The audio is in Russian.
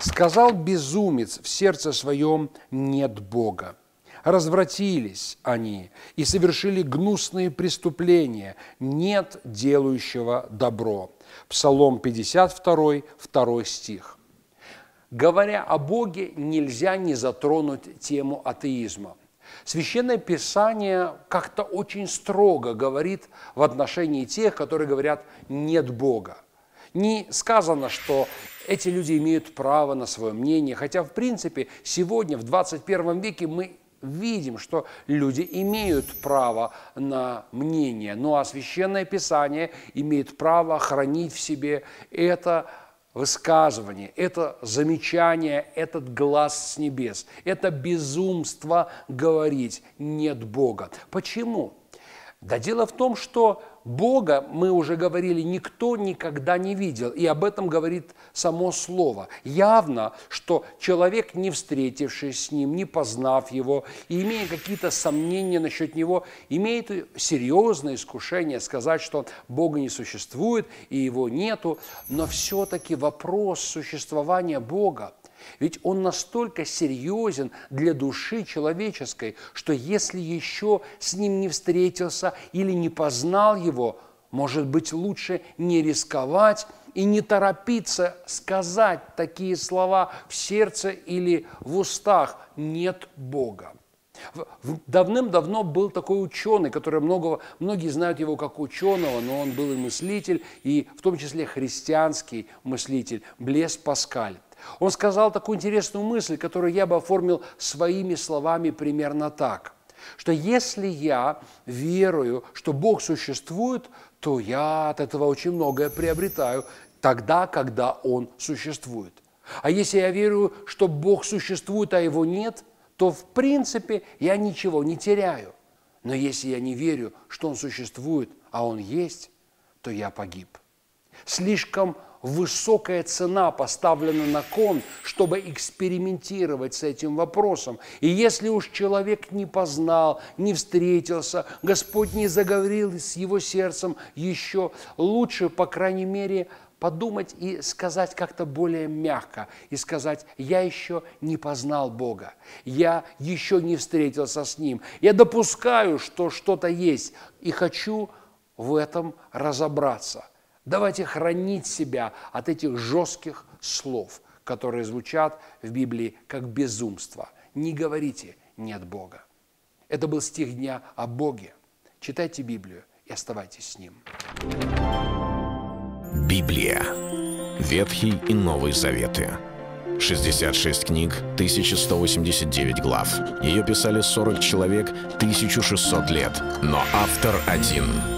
Сказал безумец в сердце своем «нет Бога». Развратились они и совершили гнусные преступления, нет делающего добро. Псалом 52, 2 стих. Говоря о Боге, нельзя не затронуть тему атеизма. Священное Писание как-то очень строго говорит в отношении тех, которые говорят «нет Бога». Не сказано, что эти люди имеют право на свое мнение, хотя, в принципе, сегодня, в 21 веке, мы видим, что люди имеют право на мнение, ну а Священное Писание имеет право хранить в себе это высказывание, это замечание, этот глаз с небес. Это безумство говорить «нет Бога». Почему? Да дело в том, что Бога, мы уже говорили, никто никогда не видел, и об этом говорит само Слово. Явно, что человек, не встретившись с Ним, не познав Его, и имея какие-то сомнения насчет Него, имеет серьезное искушение сказать, что Бога не существует и Его нету, но все-таки вопрос существования Бога ведь он настолько серьезен для души человеческой, что если еще с ним не встретился или не познал его, может быть, лучше не рисковать и не торопиться сказать такие слова в сердце или в устах «нет Бога». Давным-давно был такой ученый, который много, многие знают его как ученого, но он был и мыслитель, и в том числе христианский мыслитель, Блес Паскаль. Он сказал такую интересную мысль, которую я бы оформил своими словами примерно так, что если я верую, что Бог существует, то я от этого очень многое приобретаю тогда, когда Он существует. А если я верю, что Бог существует, а Его нет, то в принципе я ничего не теряю. Но если я не верю, что Он существует, а Он есть, то я погиб. Слишком высокая цена поставлена на кон, чтобы экспериментировать с этим вопросом. И если уж человек не познал, не встретился, Господь не заговорил с его сердцем еще, лучше, по крайней мере, подумать и сказать как-то более мягко, и сказать, я еще не познал Бога, я еще не встретился с Ним, я допускаю, что что-то есть, и хочу в этом разобраться – Давайте хранить себя от этих жестких слов, которые звучат в Библии как безумство. Не говорите «нет Бога». Это был стих дня о Боге. Читайте Библию и оставайтесь с Ним. Библия. Ветхий и Новый Заветы. 66 книг, 1189 глав. Ее писали 40 человек, 1600 лет. Но автор один –